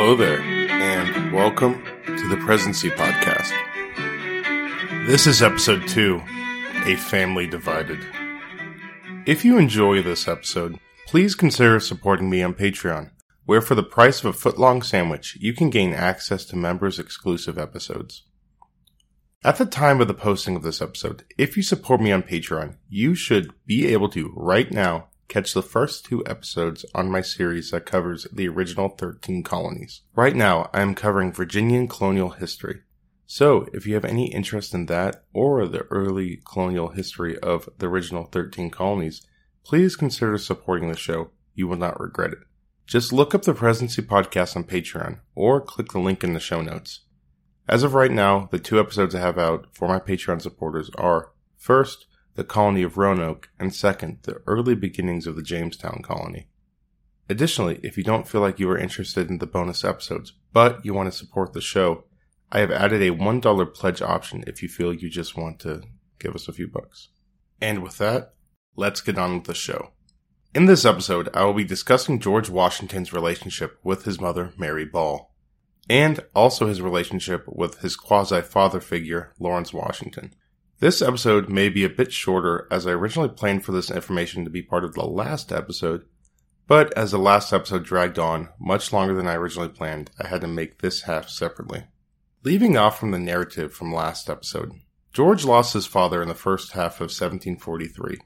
Hello there, and welcome to the Presidency Podcast. This is episode two A Family Divided. If you enjoy this episode, please consider supporting me on Patreon, where for the price of a foot-long sandwich, you can gain access to members exclusive episodes. At the time of the posting of this episode, if you support me on Patreon, you should be able to right now catch the first two episodes on my series that covers the original 13 colonies. Right now, I am covering Virginian colonial history. So, if you have any interest in that or the early colonial history of the original 13 colonies, please consider supporting the show. You will not regret it. Just look up the Presidency Podcast on Patreon or click the link in the show notes. As of right now, the two episodes I have out for my Patreon supporters are first, the colony of Roanoke, and second, the early beginnings of the Jamestown colony. Additionally, if you don't feel like you are interested in the bonus episodes, but you want to support the show, I have added a $1 pledge option if you feel you just want to give us a few bucks. And with that, let's get on with the show. In this episode, I will be discussing George Washington's relationship with his mother, Mary Ball and also his relationship with his quasi father figure, Lawrence Washington. This episode may be a bit shorter as I originally planned for this information to be part of the last episode, but as the last episode dragged on much longer than I originally planned, I had to make this half separately. Leaving off from the narrative from last episode, George lost his father in the first half of 1743,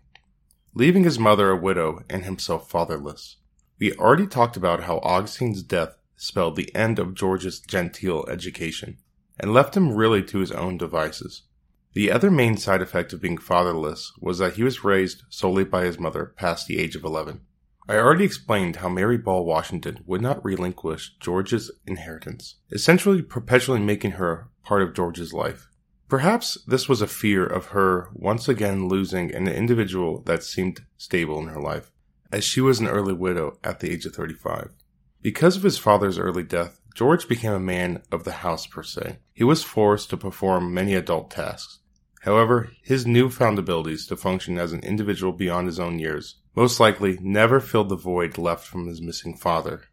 leaving his mother a widow and himself fatherless. We already talked about how Augustine's death spelled the end of George's genteel education, and left him really to his own devices. The other main side effect of being fatherless was that he was raised solely by his mother past the age of 11. I already explained how Mary Ball Washington would not relinquish George's inheritance, essentially perpetually making her part of George's life. Perhaps this was a fear of her once again losing an individual that seemed stable in her life, as she was an early widow at the age of 35. Because of his father's early death, George became a man of the house per se. He was forced to perform many adult tasks. However, his newfound abilities to function as an individual beyond his own years most likely never filled the void left from his missing father.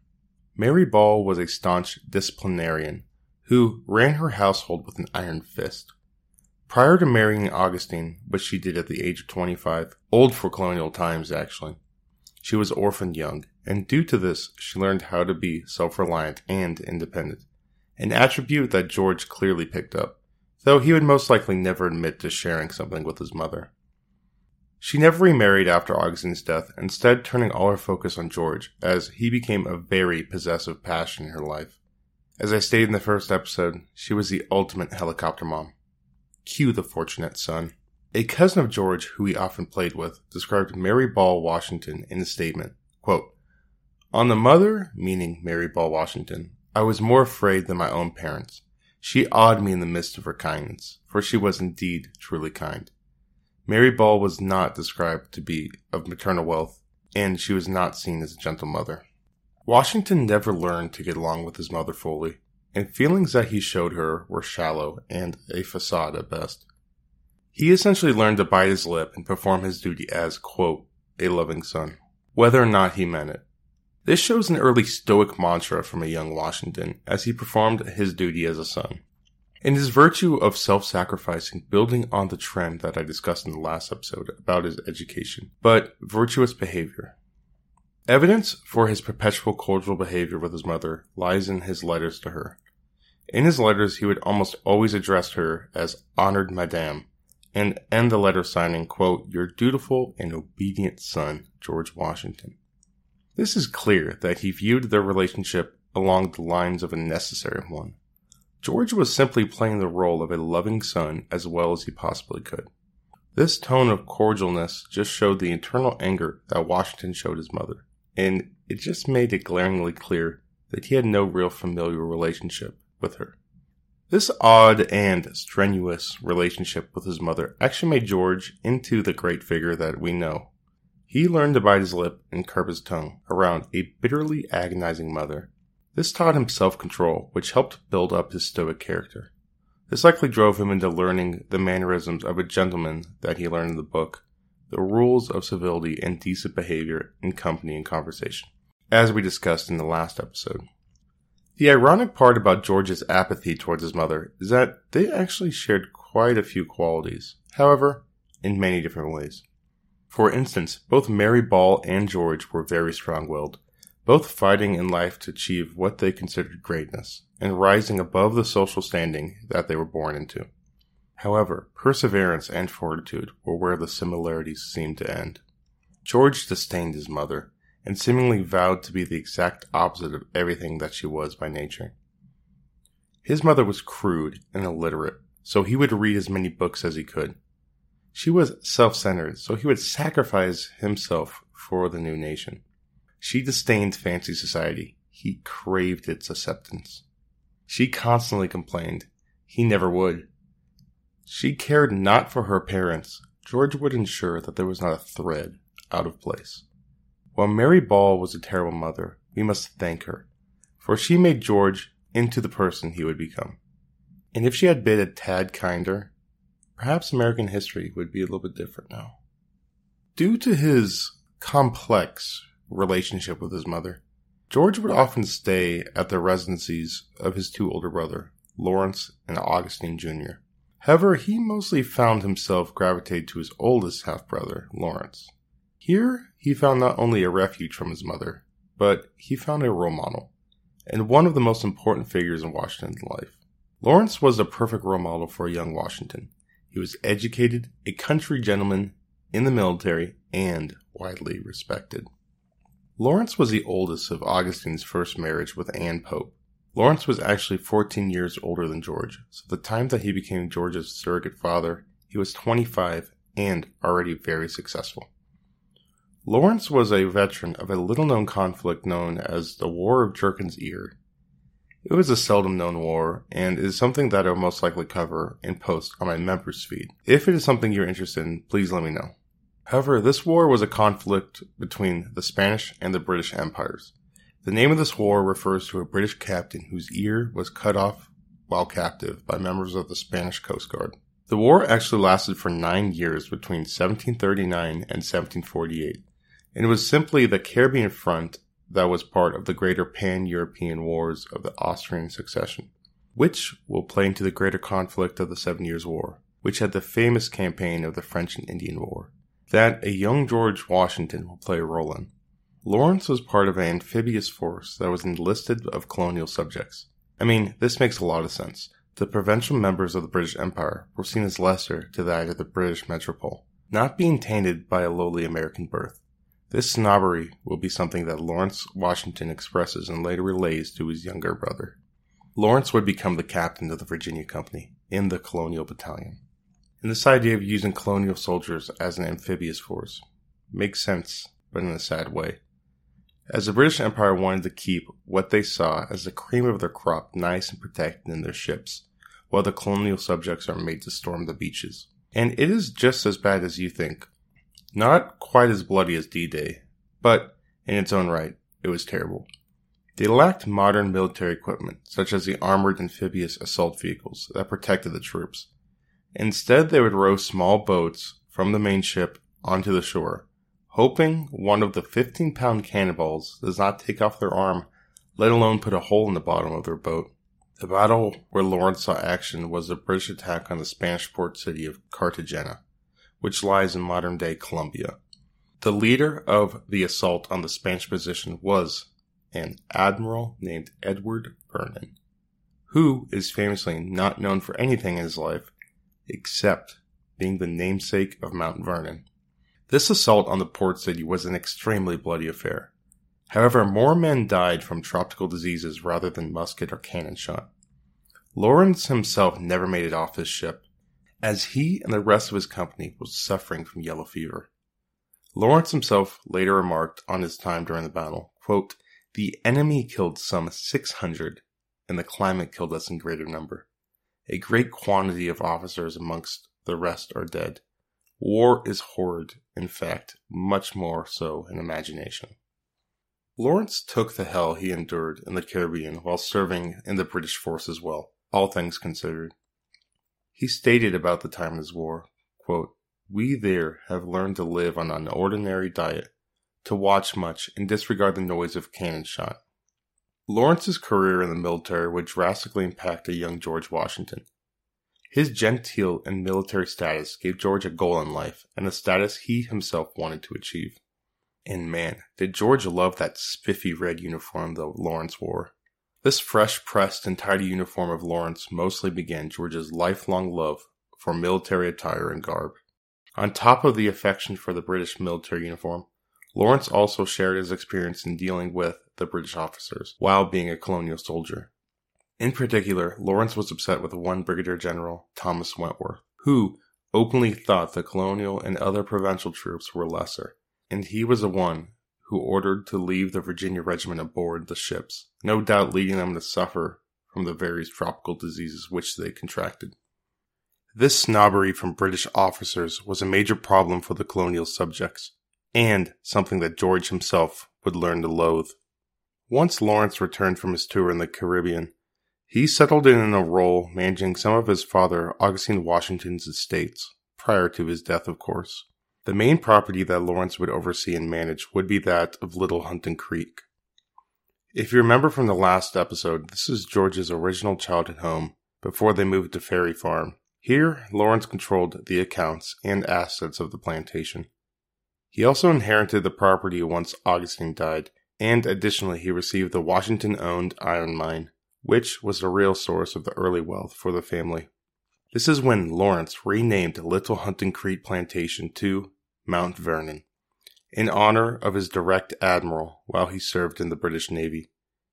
Mary Ball was a staunch disciplinarian who ran her household with an iron fist. Prior to marrying Augustine, which she did at the age of 25, old for colonial times actually, she was orphaned young and due to this, she learned how to be self reliant and independent, an attribute that George clearly picked up, though he would most likely never admit to sharing something with his mother. She never remarried after Augustine's death, instead turning all her focus on George, as he became a very possessive passion in her life. As I stated in the first episode, she was the ultimate helicopter mom. Cue the fortunate son. A cousin of George, who he often played with, described Mary Ball Washington in a statement, quote, on the mother, meaning Mary Ball Washington, I was more afraid than my own parents. She awed me in the midst of her kindness, for she was indeed truly kind. Mary Ball was not described to be of maternal wealth, and she was not seen as a gentle mother. Washington never learned to get along with his mother fully, and feelings that he showed her were shallow and a facade at best. He essentially learned to bite his lip and perform his duty as, quote, a loving son, whether or not he meant it. This shows an early stoic mantra from a young Washington as he performed his duty as a son. In his virtue of self-sacrificing, building on the trend that I discussed in the last episode about his education, but virtuous behavior. Evidence for his perpetual cordial behavior with his mother lies in his letters to her. In his letters, he would almost always address her as honored madame, and end the letter signing, quote, your dutiful and obedient son, George Washington. This is clear that he viewed their relationship along the lines of a necessary one. George was simply playing the role of a loving son as well as he possibly could. This tone of cordialness just showed the internal anger that Washington showed his mother, and it just made it glaringly clear that he had no real familial relationship with her. This odd and strenuous relationship with his mother actually made George into the great figure that we know he learned to bite his lip and curb his tongue around a bitterly agonizing mother. This taught him self control, which helped build up his stoic character. This likely drove him into learning the mannerisms of a gentleman that he learned in the book, the rules of civility and decent behavior in company and conversation, as we discussed in the last episode. The ironic part about George's apathy towards his mother is that they actually shared quite a few qualities, however, in many different ways. For instance, both Mary Ball and George were very strong willed, both fighting in life to achieve what they considered greatness and rising above the social standing that they were born into. However, perseverance and fortitude were where the similarities seemed to end. George disdained his mother and seemingly vowed to be the exact opposite of everything that she was by nature. His mother was crude and illiterate, so he would read as many books as he could. She was self centered, so he would sacrifice himself for the new nation. She disdained fancy society. He craved its acceptance. She constantly complained. He never would. She cared not for her parents. George would ensure that there was not a thread out of place. While Mary Ball was a terrible mother, we must thank her, for she made George into the person he would become. And if she had been a tad kinder, perhaps American history would be a little bit different now. Due to his complex relationship with his mother, George would often stay at the residencies of his two older brother, Lawrence and Augustine Jr. However, he mostly found himself gravitate to his oldest half brother, Lawrence. Here, he found not only a refuge from his mother, but he found a role model, and one of the most important figures in Washington's life. Lawrence was a perfect role model for a young Washington. He was educated, a country gentleman, in the military, and widely respected. Lawrence was the oldest of Augustine's first marriage with Anne Pope, Lawrence was actually 14 years older than George, so the time that he became George's surrogate father, he was 25 and already very successful. Lawrence was a veteran of a little known conflict known as the War of Jenkins' Ear. It was a seldom known war and is something that I'll most likely cover and post on my members feed. If it is something you're interested in, please let me know. However, this war was a conflict between the Spanish and the British empires. The name of this war refers to a British captain whose ear was cut off while captive by members of the Spanish Coast Guard. The war actually lasted for nine years between 1739 and 1748, and it was simply the Caribbean front that was part of the greater pan-European wars of the Austrian succession, which will play into the greater conflict of the Seven Years' War, which had the famous campaign of the French and Indian War, that a young George Washington will play a role in. Lawrence was part of an amphibious force that was enlisted of colonial subjects. I mean, this makes a lot of sense. The provincial members of the British Empire were seen as lesser to that of the British metropole, not being tainted by a lowly American birth. This snobbery will be something that Lawrence Washington expresses and later relays to his younger brother. Lawrence would become the captain of the Virginia Company in the colonial battalion. And this idea of using colonial soldiers as an amphibious force makes sense, but in a sad way as the British Empire wanted to keep what they saw as the cream of their crop nice and protected in their ships, while the colonial subjects are made to storm the beaches. And it is just as bad as you think. Not quite as bloody as D-Day, but in its own right, it was terrible. They lacked modern military equipment, such as the armored amphibious assault vehicles that protected the troops. Instead, they would row small boats from the main ship onto the shore, hoping one of the 15 pound cannonballs does not take off their arm, let alone put a hole in the bottom of their boat. The battle where Lawrence saw action was the British attack on the Spanish port city of Cartagena, which lies in modern day Colombia. The leader of the assault on the Spanish position was an admiral named Edward Vernon, who is famously not known for anything in his life except being the namesake of Mount Vernon. This assault on the port city was an extremely bloody affair. However, more men died from tropical diseases rather than musket or cannon shot. Lawrence himself never made it off his ship, as he and the rest of his company was suffering from yellow fever. Lawrence himself later remarked on his time during the battle, quote, The enemy killed some 600, and the climate killed us in greater number. A great quantity of officers amongst the rest are dead. War is horrid, in fact, much more so in imagination. Lawrence took the hell he endured in the Caribbean while serving in the British force as well, all things considered. He stated about the time of his war, quote, We there have learned to live on an ordinary diet, to watch much and disregard the noise of cannon shot. Lawrence's career in the military would drastically impact a young George Washington. His genteel and military status gave George a goal in life and a status he himself wanted to achieve. And man, did George love that spiffy red uniform that Lawrence wore. This fresh pressed and tidy uniform of Lawrence mostly began George's lifelong love for military attire and garb. On top of the affection for the British military uniform, Lawrence also shared his experience in dealing with the British officers while being a colonial soldier. In particular, Lawrence was upset with one Brigadier General, Thomas Wentworth, who openly thought the colonial and other provincial troops were lesser, and he was the one who ordered to leave the Virginia regiment aboard the ships, no doubt leading them to suffer from the various tropical diseases which they contracted. This snobbery from British officers was a major problem for the colonial subjects, and something that George himself would learn to loathe. Once Lawrence returned from his tour in the Caribbean, he settled in a role managing some of his father Augustine Washington's estates, prior to his death, of course. The main property that Lawrence would oversee and manage would be that of Little Hunting Creek. If you remember from the last episode, this is George's original childhood home before they moved to Ferry Farm, here, Lawrence controlled the accounts and assets of the plantation. He also inherited the property once Augustine died, and additionally, he received the Washington owned iron mine, which was the real source of the early wealth for the family. This is when Lawrence renamed Little Hunting Creek Plantation to Mount Vernon, in honor of his direct admiral while he served in the British Navy.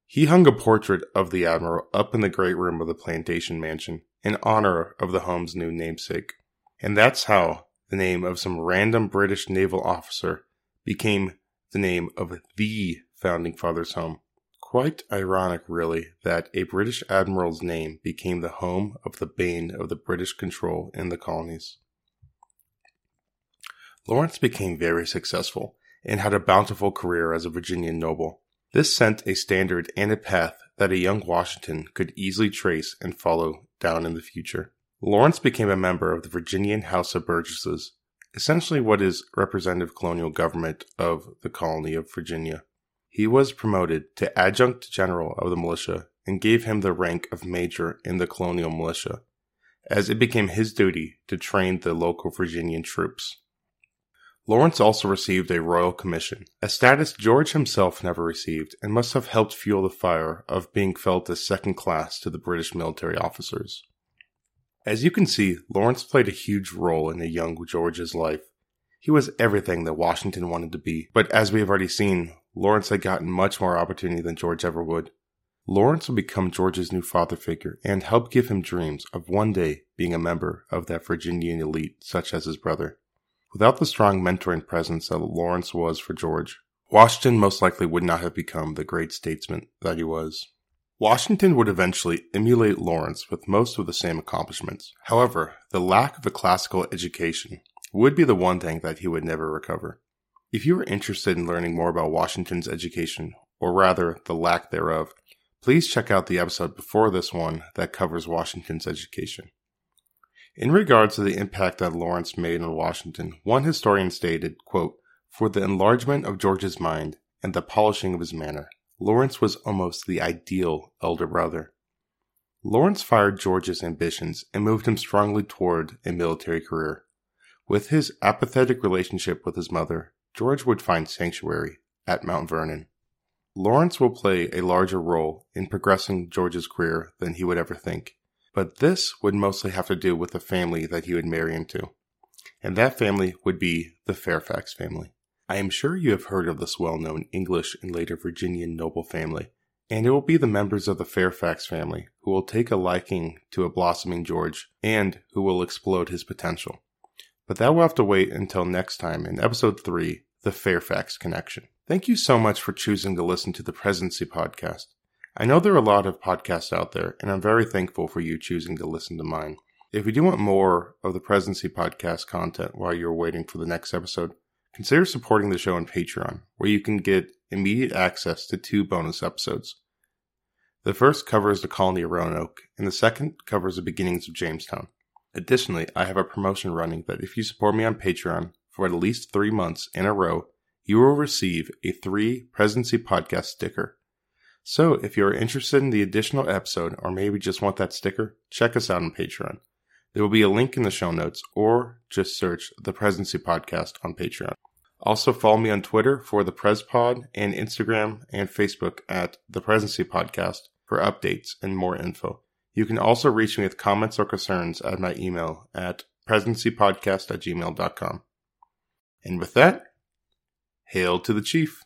He hung a portrait of the admiral up in the great room of the plantation mansion, in honor of the home's new namesake. And that's how the name of some random British naval officer became the name of the founding father's home. Quite ironic, really, that a British admiral's name became the home of the bane of the British control in the colonies. Lawrence became very successful and had a bountiful career as a Virginian noble. This set a standard and a path that a young Washington could easily trace and follow down in the future. Lawrence became a member of the Virginian House of Burgesses, essentially what is representative colonial government of the colony of Virginia. He was promoted to adjutant general of the militia and gave him the rank of major in the colonial militia, as it became his duty to train the local Virginian troops. Lawrence also received a royal commission, a status George himself never received and must have helped fuel the fire of being felt as second class to the British military officers. As you can see, Lawrence played a huge role in the young George's life. He was everything that Washington wanted to be, but as we have already seen, Lawrence had gotten much more opportunity than George ever would. Lawrence would become George's new father figure and help give him dreams of one day being a member of that Virginian elite such as his brother. Without the strong mentoring presence that Lawrence was for George, Washington most likely would not have become the great statesman that he was. Washington would eventually emulate Lawrence with most of the same accomplishments. However, the lack of a classical education would be the one thing that he would never recover. If you are interested in learning more about Washington's education, or rather the lack thereof, please check out the episode before this one that covers Washington's education. In regards to the impact that Lawrence made on Washington, one historian stated, quote, For the enlargement of George's mind and the polishing of his manner, Lawrence was almost the ideal elder brother. Lawrence fired George's ambitions and moved him strongly toward a military career. With his apathetic relationship with his mother, George would find sanctuary at Mount Vernon. Lawrence will play a larger role in progressing George's career than he would ever think. But this would mostly have to do with the family that he would marry into. And that family would be the Fairfax family. I am sure you have heard of this well known English and later Virginian noble family, and it will be the members of the Fairfax family who will take a liking to a blossoming George and who will explode his potential. But that will have to wait until next time in episode 3 The Fairfax Connection. Thank you so much for choosing to listen to the Presidency Podcast. I know there are a lot of podcasts out there, and I'm very thankful for you choosing to listen to mine. If you do want more of the Presidency podcast content while you're waiting for the next episode, consider supporting the show on Patreon, where you can get immediate access to two bonus episodes. The first covers the colony of Roanoke, and the second covers the beginnings of Jamestown. Additionally, I have a promotion running that if you support me on Patreon for at least three months in a row, you will receive a three Presidency podcast sticker So if you're interested in the additional episode or maybe just want that sticker, check us out on Patreon. There will be a link in the show notes or just search the Presidency Podcast on Patreon. Also follow me on Twitter for the PresPod and Instagram and Facebook at the Presidency Podcast for updates and more info. You can also reach me with comments or concerns at my email at presidencypodcast at gmail.com. And with that, hail to the chief.